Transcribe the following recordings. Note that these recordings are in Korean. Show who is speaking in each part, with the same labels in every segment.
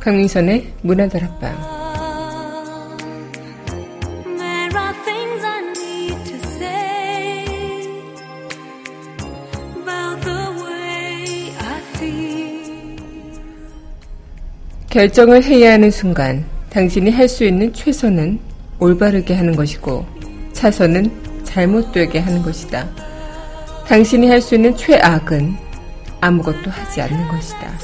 Speaker 1: 강민선의 문화다락방 결정을 해야 하는 순간 당신이 할 수 있는 최선은 올바르게 하는 것이고 차선은 잘못되게 하는 것이다. 당신이 할 수 있는 최악은 아무것도 하지 않는 것이다.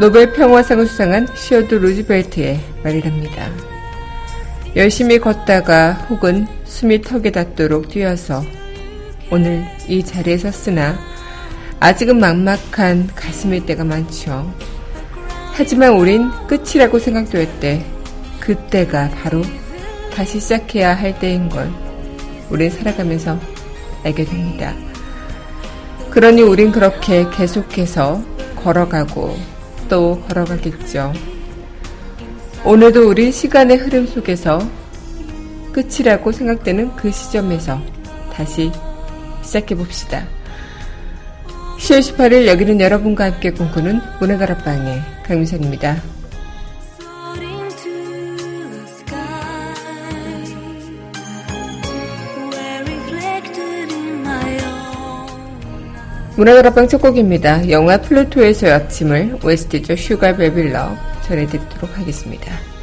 Speaker 1: 노벨 평화상을 수상한 시어드 루즈벨트의 말이랍니다. 열심히 걷다가 혹은 숨이 턱에 닿도록 뛰어서 오늘 이 자리에 섰으나 아직은 막막한 가슴일 때가 많죠. 하지만 우린 끝이라고 때 그때가 바로 다시 시작해야 할 때인 걸 우린 살아가면서 알게 됩니다. 그러니 우린 그렇게 계속해서 걸어가고 또 걸어가겠죠. 오늘도 우리 시간의 흐름 속에서 끝이라고 생각되는 그 시점에서 다시 시작해 봅시다. 10월 18일 여기는 여러분과 함께 꿈꾸는 문화가락방의 강민선입니다. 문화다락방 첫 곡입니다. 영화 플루토에서의 아침을 OST죠 Sugar Baby Love 전해드리도록 하겠습니다.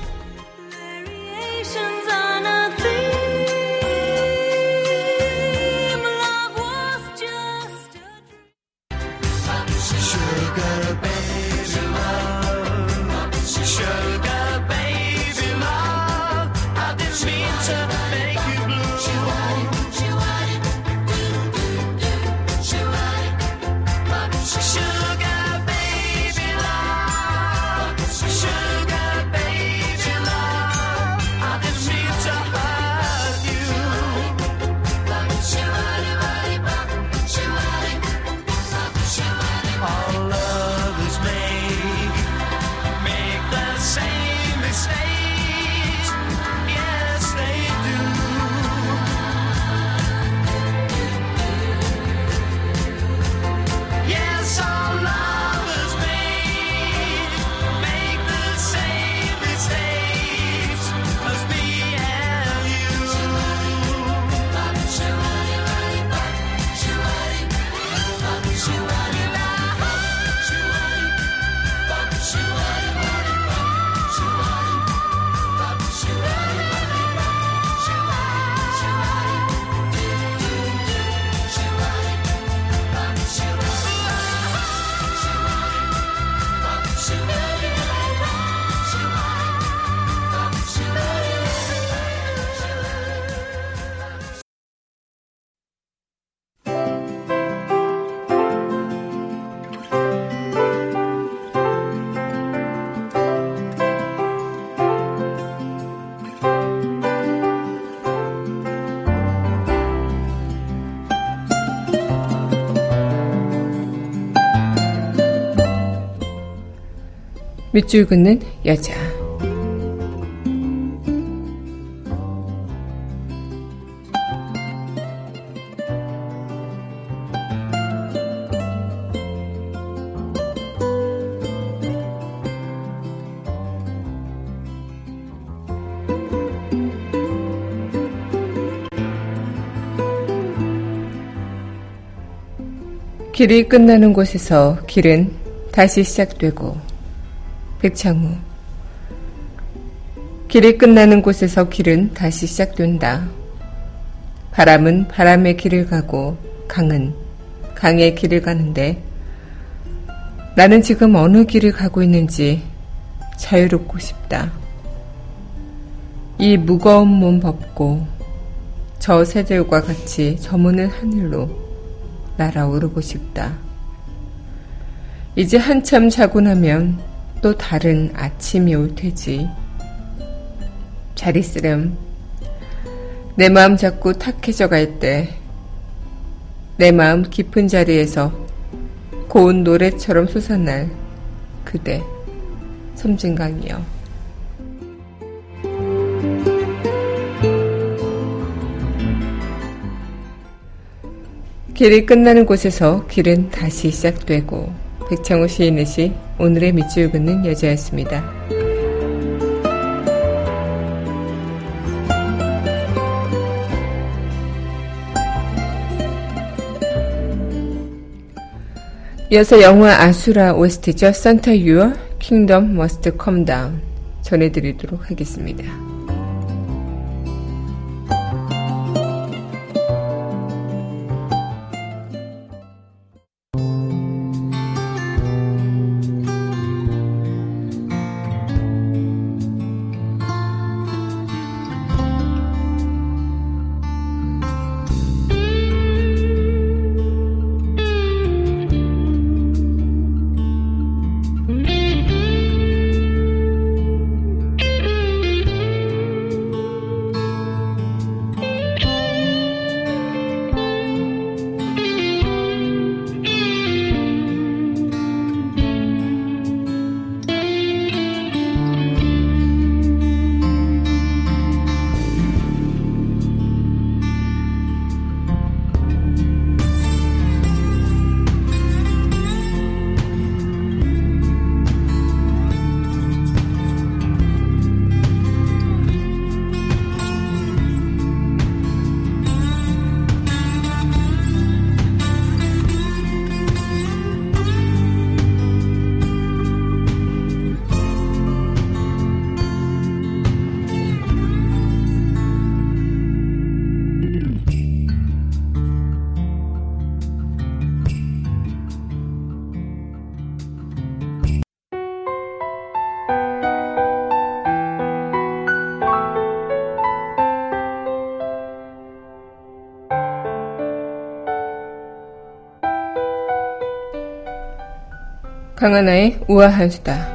Speaker 1: 밑줄 긋는 여자. 길이 끝나는 곳에서 길은 다시 시작되고 백창우 길이 끝나는 곳에서 길은 다시 시작된다. 바람은 바람의 길을 가고 강은 강의 길을 가는데 나는 지금 어느 길을 가고 있는지 자유롭고 싶다. 이 무거운 몸 벗고 저 새들과 같이 저문을 하늘로 날아오르고 싶다. 이제 한참 자고 나면 또 다른 아침이 올 테지. 잘 있으렴. 내 마음 자꾸 탁해져 갈 때, 내 마음 깊은 자리에서 고운 노래처럼 솟아날 그대, 섬진강이여. 길이 끝나는 곳에서 길은 다시 시작되고 백창호 시인의 시 오늘의 밑줄 긋는 여자였습니다. 이어서 영화 아수라 OST죠. Santa Your Kingdom Must Come Down 전해드리도록 하겠습니다. 강하나의 우아한 수다.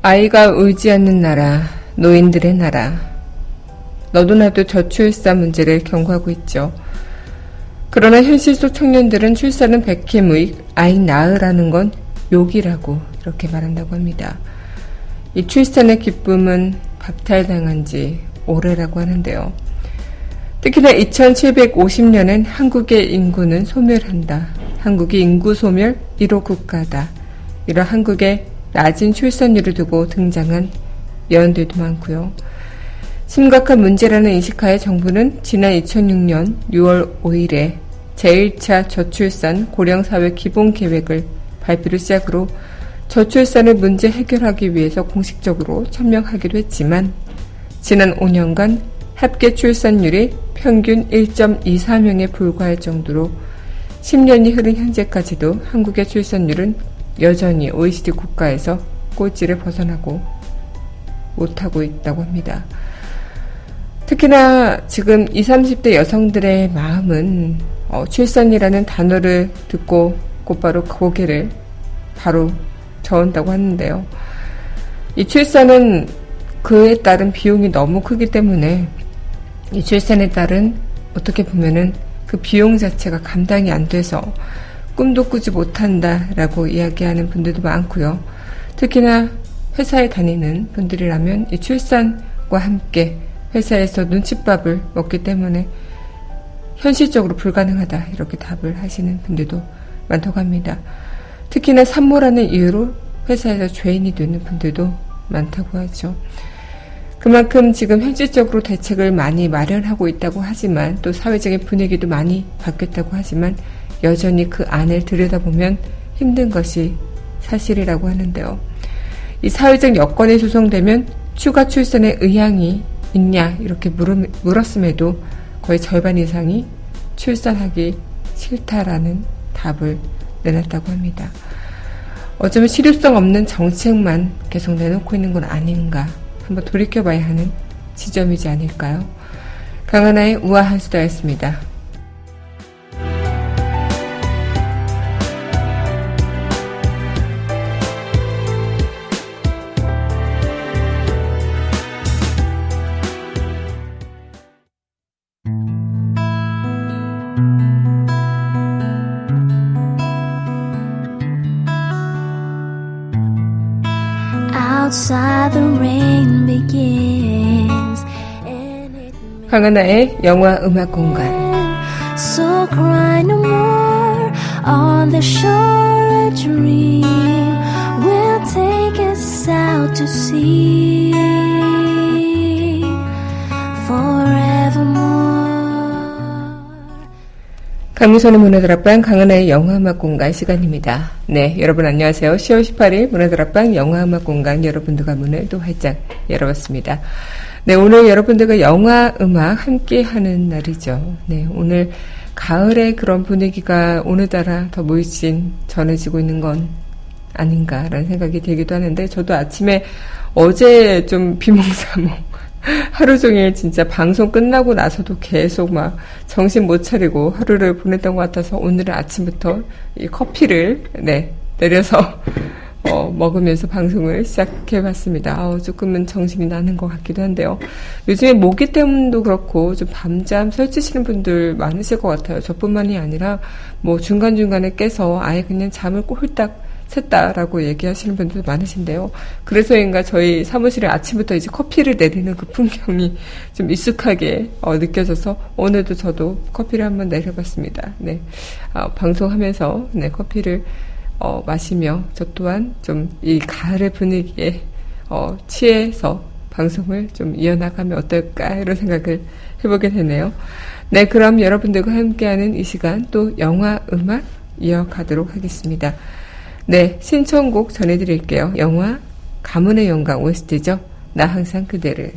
Speaker 1: 아이가 울지 않는 나라, 노인들의 나라. 너도 나도 저출산 문제를 경고하고 있죠. 그러나 현실 속 청년들은 출산은 백해무익, 아이 낳으라는 건 욕이라고 이렇게 말한다고 합니다. 이 출산의 기쁨은 박탈당한 지 올해라고 하는데요. 특히나 2750년엔 한국의 인구는 소멸한다. 한국이 인구 소멸 1호 국가다. 이런 한국의 낮은 출산율을 두고 등장한 예언들도 많고요. 심각한 문제라는 인식하에 정부는 지난 2006년 6월 5일에 제1차 저출산 고령사회 기본 계획을 발표를 시작으로 저출산을 문제 해결하기 위해서 공식적으로 천명하기도 했지만 지난 5년간 합계 출산율이 평균 1.24명에 불과할 정도로 10년이 흐른 현재까지도 한국의 출산율은 여전히 OECD 국가에서 꼴찌를 벗어나고 못하고 있다고 합니다. 특히나 지금 20, 30대 여성들의 마음은 어, 출산이라는 단어를 듣고 곧바로 고개를 바로 저은다고 하는데요. 이 출산은 그에 따른 비용이 너무 크기 때문에 이 출산에 따른 어떻게 보면은 그 비용 자체가 감당이 안 돼서 꿈도 꾸지 못한다라고 이야기하는 분들도 많고요. 특히나 회사에 다니는 분들이라면 이 출산과 함께 회사에서 눈칫밥을 먹기 때문에 현실적으로 불가능하다 이렇게 답을 하시는 분들도 많다고 합니다. 특히나 산모라는 이유로 회사에서 죄인이 되는 분들도 많다고 하죠. 그만큼 지금 현실적으로 대책을 많이 마련하고 있다고 하지만 또 사회적인 분위기도 많이 바뀌었다고 하지만 여전히 그 안을 들여다보면 힘든 것이 사실이라고 하는데요. 이 사회적 여건이 조성되면 추가 출산의 의향이 있냐 이렇게 물었음에도 거의 절반 이상이 출산하기 싫다라는 답을 내놨다고 합니다. 어쩌면 실효성 없는 정책만 계속 내놓고 있는 건 아닌가 한번 돌이켜봐야 하는 지점이지 않을까요? 강하나의 우아한 수다였습니다. 강하나의 영화 음악 공간. So cry no more on the shore a dream will take us out to sea forevermore. 강민선의 문화들 앞방 강은하의 영화음악 공간 시간입니다. 네, 여러분 안녕하세요. 10월 18일 문화들 앞방 영화음악 공간 여러분들과 문을 또 활짝 열어봤습니다. 네, 오늘 여러분들과 영화 음악 함께 하는 날이죠. 네, 오늘 가을의 그런 분위기가 오늘따라 더 물씬 전해지고 있는 건 아닌가라는 생각이 들기도 하는데 저도 아침에 어제 좀 비몽사몽 하루 종일 진짜 방송 끝나고 나서도 계속 막 정신 못 차리고 하루를 보냈던 것 같아서 오늘은 아침부터 이 커피를 네 내려서 어, 먹으면서 방송을 시작해봤습니다. 어, 조금은 정신이 나는 것 같기도 한데요. 요즘에 모기 때문도 그렇고 좀 밤잠 설치시는 분들 많으실 것 같아요. 저뿐만이 아니라 뭐 중간중간에 깨서 아예 그냥 잠을 꼴딱 샜다라고 얘기하시는 분들 많으신데요. 그래서인가 저희 사무실에 아침부터 이제 커피를 내리는 그 풍경이 좀 익숙하게 어, 느껴져서 오늘도 저도 커피를 한번 내려봤습니다. 네, 어, 방송하면서 네 커피를 어, 마시며 저 또한 좀 이 가을의 분위기에 어, 취해서 방송을 좀 이어나가면 어떨까 이런 생각을 해보게 되네요. 네, 그럼 여러분들과 함께하는 이 시간 또 영화 음악 이어가도록 하겠습니다. 네, 신청곡 전해드릴게요. 영화 가문의 영광 OST죠. 나 항상 그대를.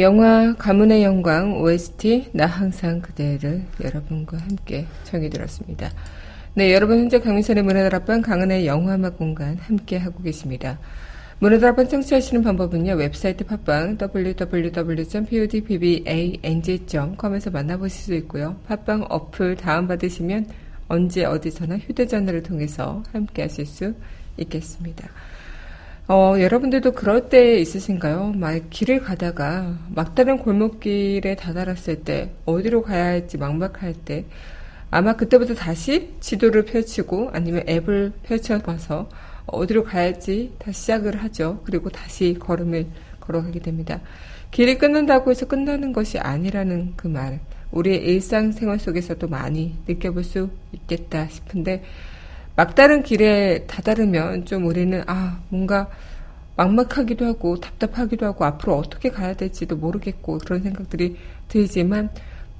Speaker 1: 네, 영화 가문의 영광 OST 나 항상 그대를 여러분과 함께 청해 들었습니다. 네, 여러분 현재 강민선의 문화들 앞방 강은의 영화음악 공간 함께 하고 계십니다. 문화들 앞방 청취하시는 방법은요. 웹사이트 팟빵 www.podbbang.com에서 만나보실 수 있고요. 팟빵 어플 다운받으시면 언제 어디서나 휴대전화를 통해서 함께 하실 수 있겠습니다. 어, 여러분들도 그럴 때 있으신가요? 막 길을 가다가 막다른 골목길에 다다랐을 때 어디로 가야 할지 막막할 때 아마 그때부터 다시 지도를 펼치고 아니면 앱을 펼쳐봐서 어디로 가야 할지 다시 시작을 하죠. 그리고 다시 걸음을 걸어가게 됩니다. 길이 끝난다고 해서 끝나는 것이 아니라는 그 말. 우리의 일상생활 속에서도 많이 느껴볼 수 있겠다 싶은데 막다른 길에 다다르면 좀 우리는 아 뭔가 막막하기도 하고 답답하기도 하고 앞으로 어떻게 가야 될지도 모르겠고 그런 생각들이 들지만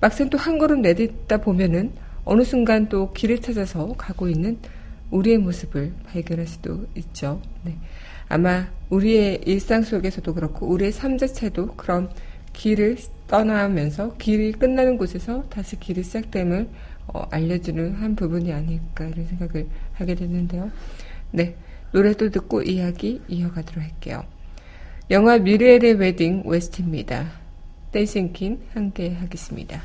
Speaker 1: 막상 또 한 걸음 내딛다 보면은 어느 순간 또 길을 찾아서 가고 있는 우리의 모습을 발견할 수도 있죠. 네. 아마 우리의 일상 속에서도 그렇고 우리의 삶 자체도 그런 길을 떠나면서 길이 끝나는 곳에서 다시 길이 시작됨을 어, 알려주는 한 부분이 아닐까 이런 생각을 하게 되는데요. 네. 노래도 듣고 이야기 이어가도록 할게요. 영화 미래의 웨딩 웨스트입니다. 댄싱킨 함께 하겠습니다.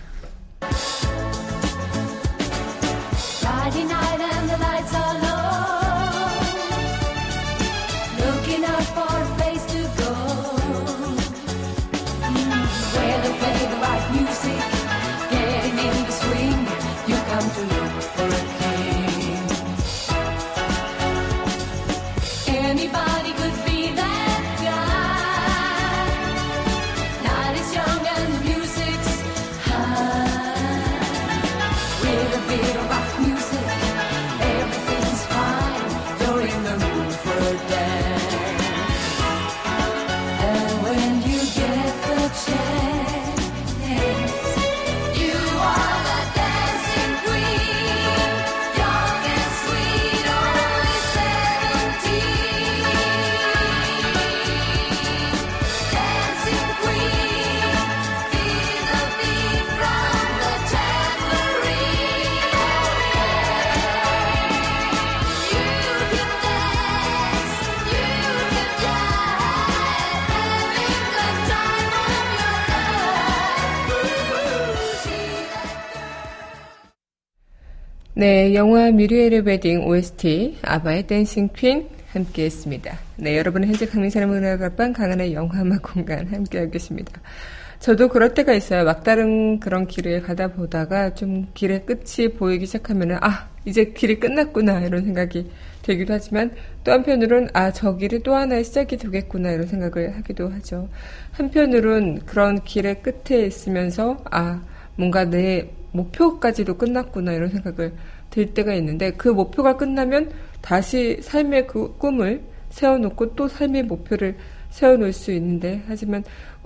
Speaker 1: 영화 뮤리엘의 웨딩 OST 아바의 댄싱 퀸 함께 했습니다. 네, 여러분은 현재 강민사의 문화가방 강한의 영화음악 공간 함께하고 계십니다. 저도 그럴 때가 있어요. 막다른 그런 길을 가다 보다가 좀 길의 끝이 보이기 시작하면은, 아, 이제 길이 끝났구나, 이런 생각이 들기도 하지만, 또 한편으론, 아, 저 길이 또 하나의 시작이 되겠구나, 이런 생각을 하기도 하죠. 한편으론 그런 길의 끝에 있으면서, 아, 뭔가 내 목표까지도 끝났구나 이런 생각을 들 때가 있는데 그 목표가 끝나면 다시 삶의 그 꿈을 세워놓고 또 삶의 목표를 세워놓을 수 있는데 하지만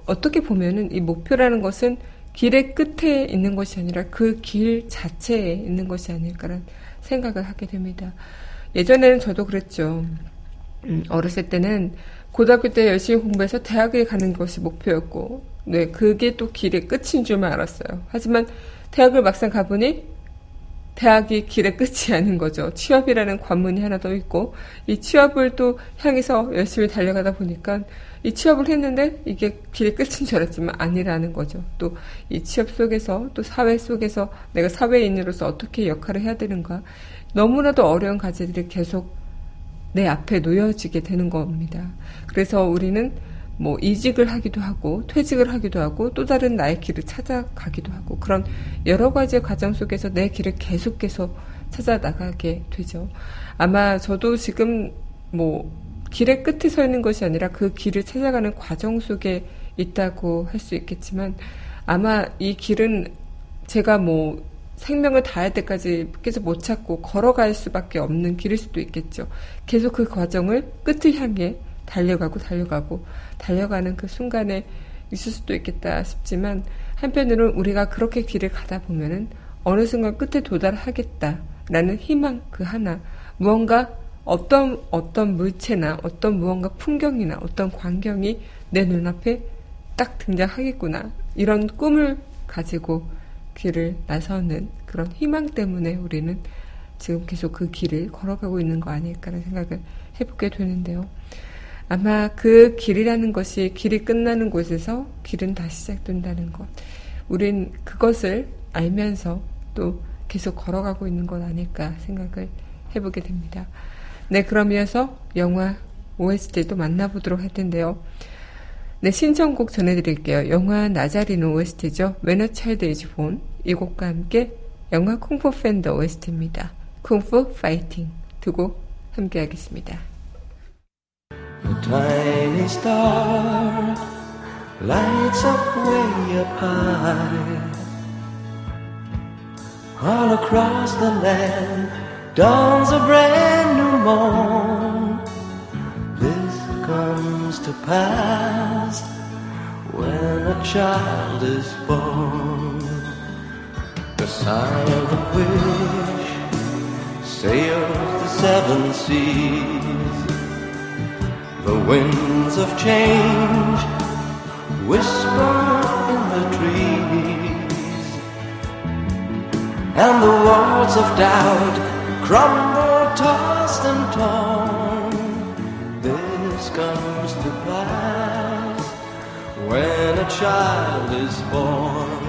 Speaker 1: 어떻게 보면은 이 목표라는 것은 길의 끝에 있는 것이 아니라 그 길 자체에 있는 것이 아닐까라는 생각을 하게 됩니다. 예전에는 저도 그랬죠. 음, 어렸을 때는 고등학교 때 열심히 공부해서 대학에 가는 것이 목표였고, 네, 그게 또 길의 끝인 줄만 알았어요. 하지만 대학을 막상 가보니 대학이 길의 끝이 아닌 거죠. 취업이라는 관문이 하나 더 있고 이 취업을 또 향해서 열심히 달려가다 보니까 이 취업을 했는데 이게 길의 끝인 줄 알았지만 아니라는 거죠. 또 이 취업 속에서 또 사회 속에서 내가 사회인으로서 어떻게 역할을 해야 되는가 너무나도 어려운 과제들이 계속 내 앞에 놓여지게 되는 겁니다. 그래서 우리는 뭐 이직을 하기도 하고 퇴직을 하기도 하고 또 다른 나의 길을 찾아가기도 하고 그런 여러 가지 과정 속에서 내 길을 계속해서 찾아 나가게 되죠. 아마 저도 지금 뭐 길의 끝에 서 있는 것이 아니라 그 길을 찾아가는 과정 속에 있다고 할 수 있겠지만 아마 이 길은 제가 뭐 생명을 다할 때까지 계속 못 찾고 걸어갈 수밖에 없는 길일 수도 있겠죠. 계속 그 과정을 끝을 향해 달려가고 달려가고 달려가는 그 순간에 있을 수도 있겠다 싶지만 한편으로는 우리가 그렇게 길을 가다 보면은 어느 순간 끝에 도달하겠다라는 희망 그 하나 무언가 어떤 어떤 물체나 어떤 무언가 풍경이나 어떤 광경이 내 눈앞에 딱 등장하겠구나 이런 꿈을 가지고 길을 나서는 그런 희망 때문에 우리는 지금 계속 그 길을 걸어가고 있는 거 아닐까라는 생각을 해보게 되는데요. 아마 그 길이라는 것이 길이 끝나는 곳에서 길은 다시 시작된다는 것. 우린 그것을 알면서 또 계속 걸어가고 있는 것 아닐까 생각을 해보게 됩니다. 네, 그럼 이어서 영화 OST도 만나보도록 할 텐데요. 네, 신청곡 전해드릴게요. 영화 나자리노 OST죠. When a Child is Born. 이 곡과 함께 영화 쿵푸 팬더 OST입니다. 쿵푸 파이팅 두 곡 함께 하겠습니다.
Speaker 2: A tiny star lights up way up high. All across the land dawns a brand new morn. This comes to pass when a child is born. The silent wish sails the seven seas the winds of change whisper in the trees, and the walls of doubt crumble, tossed and torn. This comes to pass when a child is born.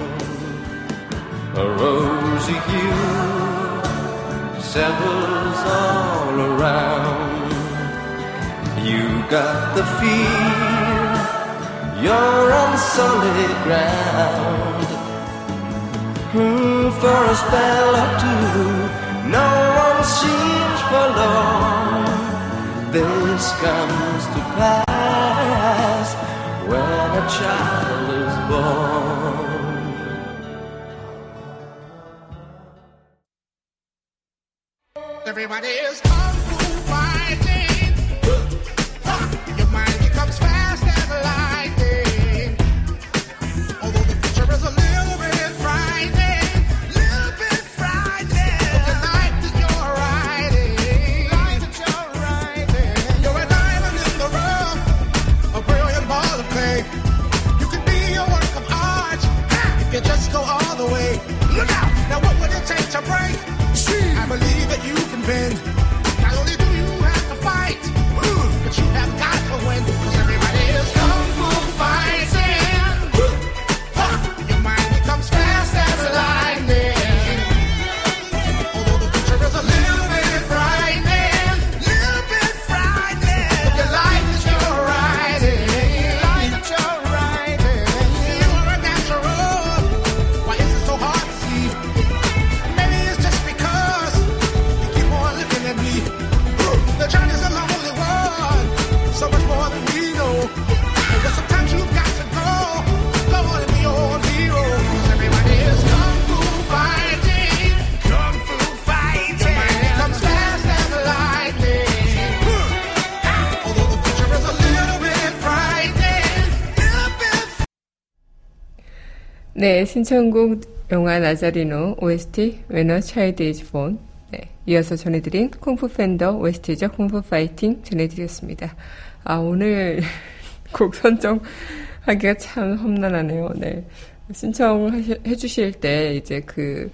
Speaker 2: A rosy hue settles all around you got the feel you're on solid ground. Hmm, for a spell or two, no one seems for long. This comes to pass when a child is born.
Speaker 3: Everybody is kung To a break.
Speaker 1: 네, 신청곡 영화 나자리노 OST When a Child is Born. 네, 이어서 전해드린 쿵푸 팬더 OST죠. 쿵푸 파이팅 전해드렸습니다. 아, 오늘 곡 선정하기가 참 험난하네요. 네. 신청해 주실 때 이제 그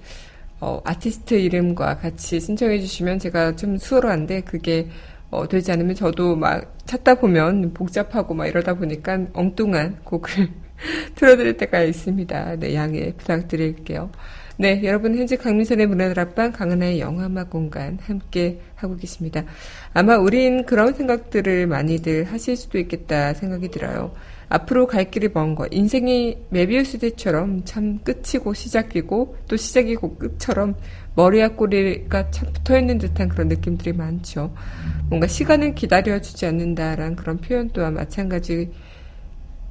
Speaker 1: 어, 아티스트 이름과 같이 신청해 주시면 제가 좀 수월한데 그게 어, 되지 않으면 저도 막 찾다 보면 복잡하고 막 이러다 보니까 엉뚱한 곡을 틀어드릴 때가 있습니다. 네, 양해 부탁드릴게요. 네, 여러분 현재 강민선의 문화들 앞방 강은하의 영화음악 공간 함께 하고 계십니다. 아마 우린 그런 생각들을 많이들 하실 수도 있겠다 생각이 들어요. 앞으로 갈 길이 먼 거. 인생이 메비우스대처럼 참 끝이고 시작이고 또 시작이고 끝처럼 머리와 꼬리가 참 붙어 있는 듯한 그런 느낌들이 많죠. 뭔가 시간을 기다려주지 않는다라는 그런 표현 또한 마찬가지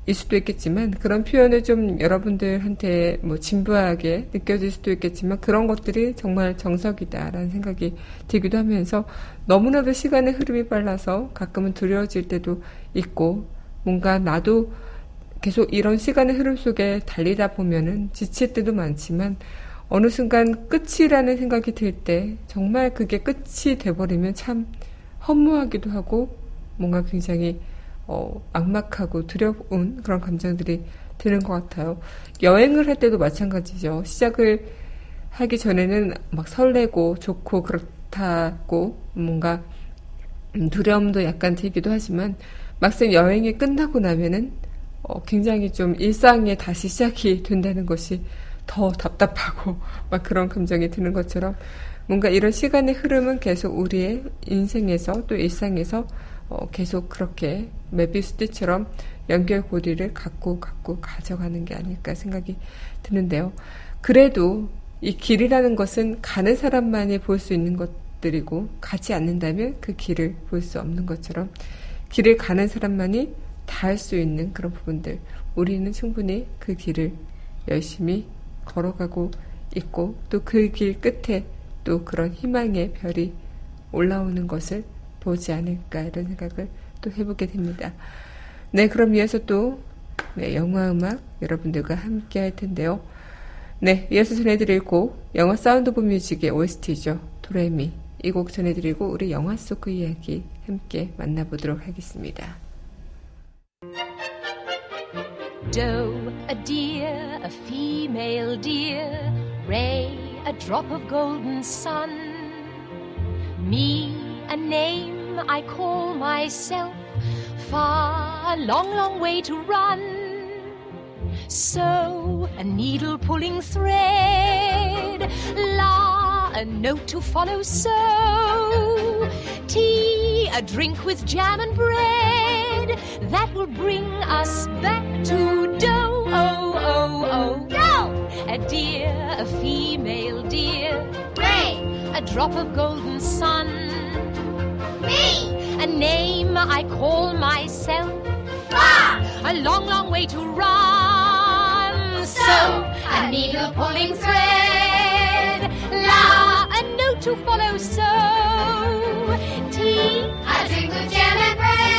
Speaker 1: 일 수도 있겠지만 그런 표현을 좀 여러분들한테 뭐 진부하게 느껴질 수도 있겠지만 그런 것들이 정말 정석이다라는 생각이 들기도 하면서 너무나도 시간의 흐름이 빨라서 가끔은 두려워질 때도 있고 뭔가 나도 계속 이런 시간의 흐름 속에 달리다 보면은 지칠 때도 많지만 어느 순간 끝이라는 생각이 들 때 정말 그게 끝이 돼버리면 참 허무하기도 하고 뭔가 굉장히 어, 악막하고 두려운 그런 감정들이 드는 것 같아요. 여행을 할 때도 마찬가지죠. 시작을 하기 전에는 막 설레고 좋고 그렇다고 뭔가 두려움도 약간 들기도 하지만 막상 여행이 끝나고 나면은 어, 굉장히 좀 일상에 다시 시작이 된다는 것이 더 답답하고 막 그런 감정이 드는 것처럼 뭔가 이런 시간의 흐름은 계속 우리의 인생에서 또 일상에서 어, 계속 그렇게 메비우스처럼 연결 고리를 갖고 갖고 가져가는 게 아닐까 생각이 드는데요. 그래도 이 길이라는 것은 가는 사람만이 볼 수 있는 것들이고 가지 않는다면 그 길을 볼 수 없는 것처럼 길을 가는 사람만이 닿을 수 있는 그런 부분들 우리는 충분히 그 길을 열심히 걸어가고 있고 또 그 길 끝에 또 그런 희망의 별이 올라오는 것을 보지 않을까 이런 생각을 또 해보게 됩니다. 네, 그럼 이어서 또 네, 영화 음악 여러분들과 함께 할 텐데요. 네, 이어서 전해드릴 곡 영화 Sound of Music의 OST죠. 도레미 이 곡 전해드리고 우리 영화 속 그 이야기 함께 만나보도록 하겠습니다.
Speaker 4: Doe, a deer, a female deer, Ray, a drop of golden sun, me, a name I call myself, far, a long, long way to run. So, a needle pulling thread, la, a note to follow, so, tea, a drink with jam and bread, that will bring us back to dough, oh, oh, oh, dough, a deer, a female deer, ray, a drop of golden sun, me, a name I call myself, far, a long, long way to run, so, a needle pulling thread, la, a note to follow, so, tea, a drink with jam and bread,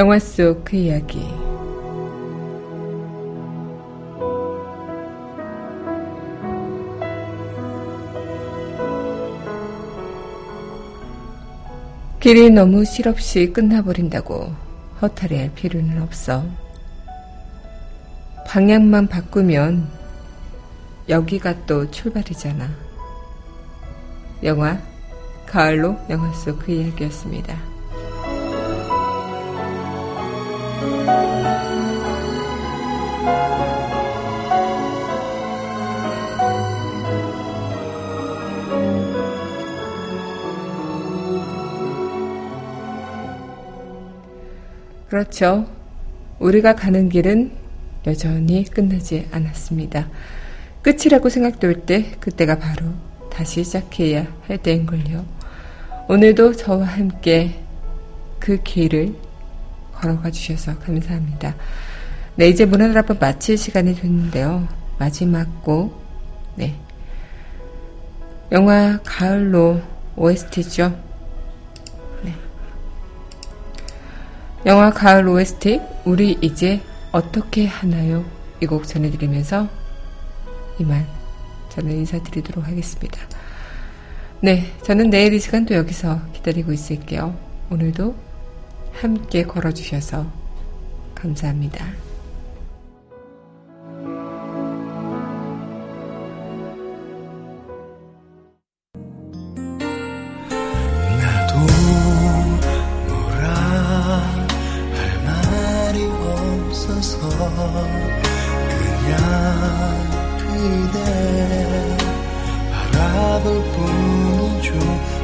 Speaker 1: 영화 속 그 이야기. 길이 너무 실없이 끝나버린다고 허탈해할 필요는 없어. 방향만 바꾸면 여기가 또 출발이잖아. 영화 가을로 영화 속 그 이야기였습니다. 그렇죠. 우리가 가는 길은 여전히 끝나지 않았습니다. 끝이라고 생각될 때 그때가 바로 다시 시작해야 할 때인걸요. 오늘도 저와 함께 그 길을 걸어가 주셔서 감사합니다. 네, 이제 문화를 한번 마칠 시간이 됐는데요. 마지막 곡, 네. 영화 가을로 OST죠. 네. 영화 가을 OST, 우리 이제 어떻게 하나요? 이 곡 전해드리면서 이만 저는 인사드리도록 하겠습니다. 네, 저는 내일 이 시간 또 여기서 기다리고 있을게요. 오늘도 함께 걸어주셔서 감사합니다.
Speaker 5: 바라볼 뿐이죠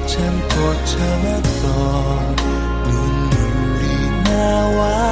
Speaker 5: 참고 참았던 눈